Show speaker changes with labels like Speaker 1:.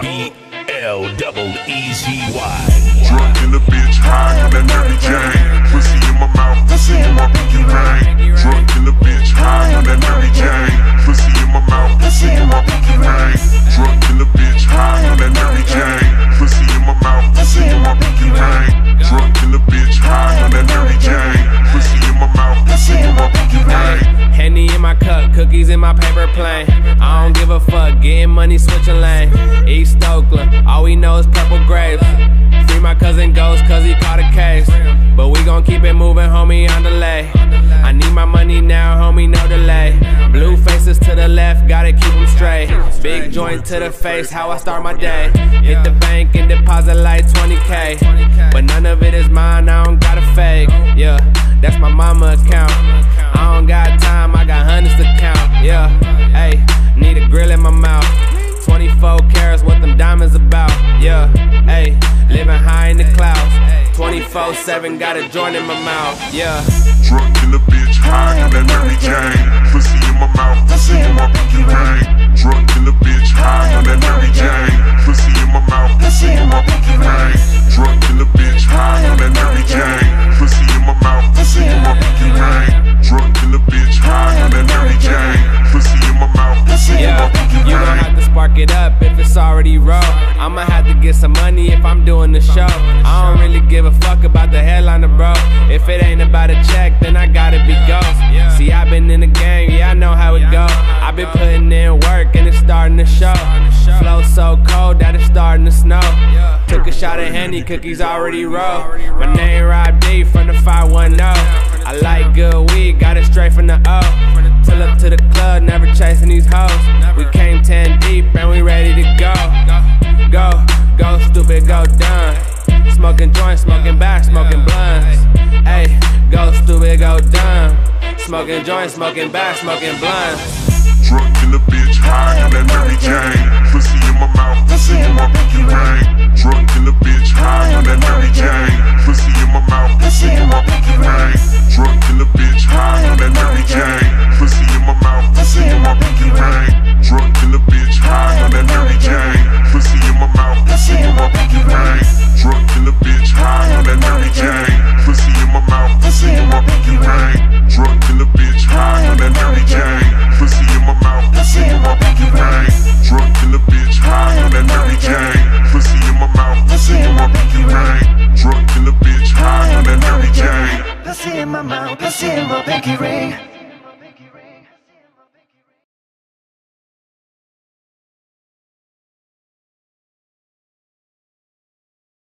Speaker 1: B L double E Z Y.
Speaker 2: Drunk in the
Speaker 3: cookies in my paper plane. I don't give a fuck, getting money, switching lane. East Oakland, all we know is purple grapes. Free my cousin Ghost, cause he caught a case. But we gon' keep it moving, homie, on delay. I need my money now, homie, no delay. Blue faces to the left, gotta keep them straight. Big joint to the face, how I start my day. Hit the bank and deposit like 20k. But none of it is mine, I don't got a fake. Yeah, that's my mama account. Yeah, hey, need a grill in my mouth. 24 carats, what them diamonds about. Yeah, hey, living high in the clouds. 24 7, got a joint in my mouth. Yeah.
Speaker 2: Drunk in the bitch, high on that Mary Jane.
Speaker 3: Already raw. I'ma have to get some money if I'm doing the show. I don't really give a fuck about the headliner, bro. If it ain't about a check, then I gotta be ghost. See, I've been in the game, yeah, I know how it go. I've been putting in work and it's starting to show. Flow so cold that it's starting to snow. Took a shot of Henny, cookies already rolled. My name Rob D from the 510. I like good weed, got it straight from the O. Pull up to the club, never chasing these hoes. We came 10 deep and we stupid, go dumb. Smoking joints, smoking back, smoking blunts. Hey, go stupid, go dumb. Smoking joints, smoking back, smoking blunts.
Speaker 2: Drunk in the bitch, high on that Mary Jane. Pussy in my mouth, that Mary Jane. Pussy in my mouth, pussy in my pinky ring. Drunk in the bitch, high on that Mary Jane. Pussy in my mouth, pussy in my pinky ring. Drunk in the bitch, high on that Mary Jane.
Speaker 4: Pussy in my mouth, pussy in my pinky ring.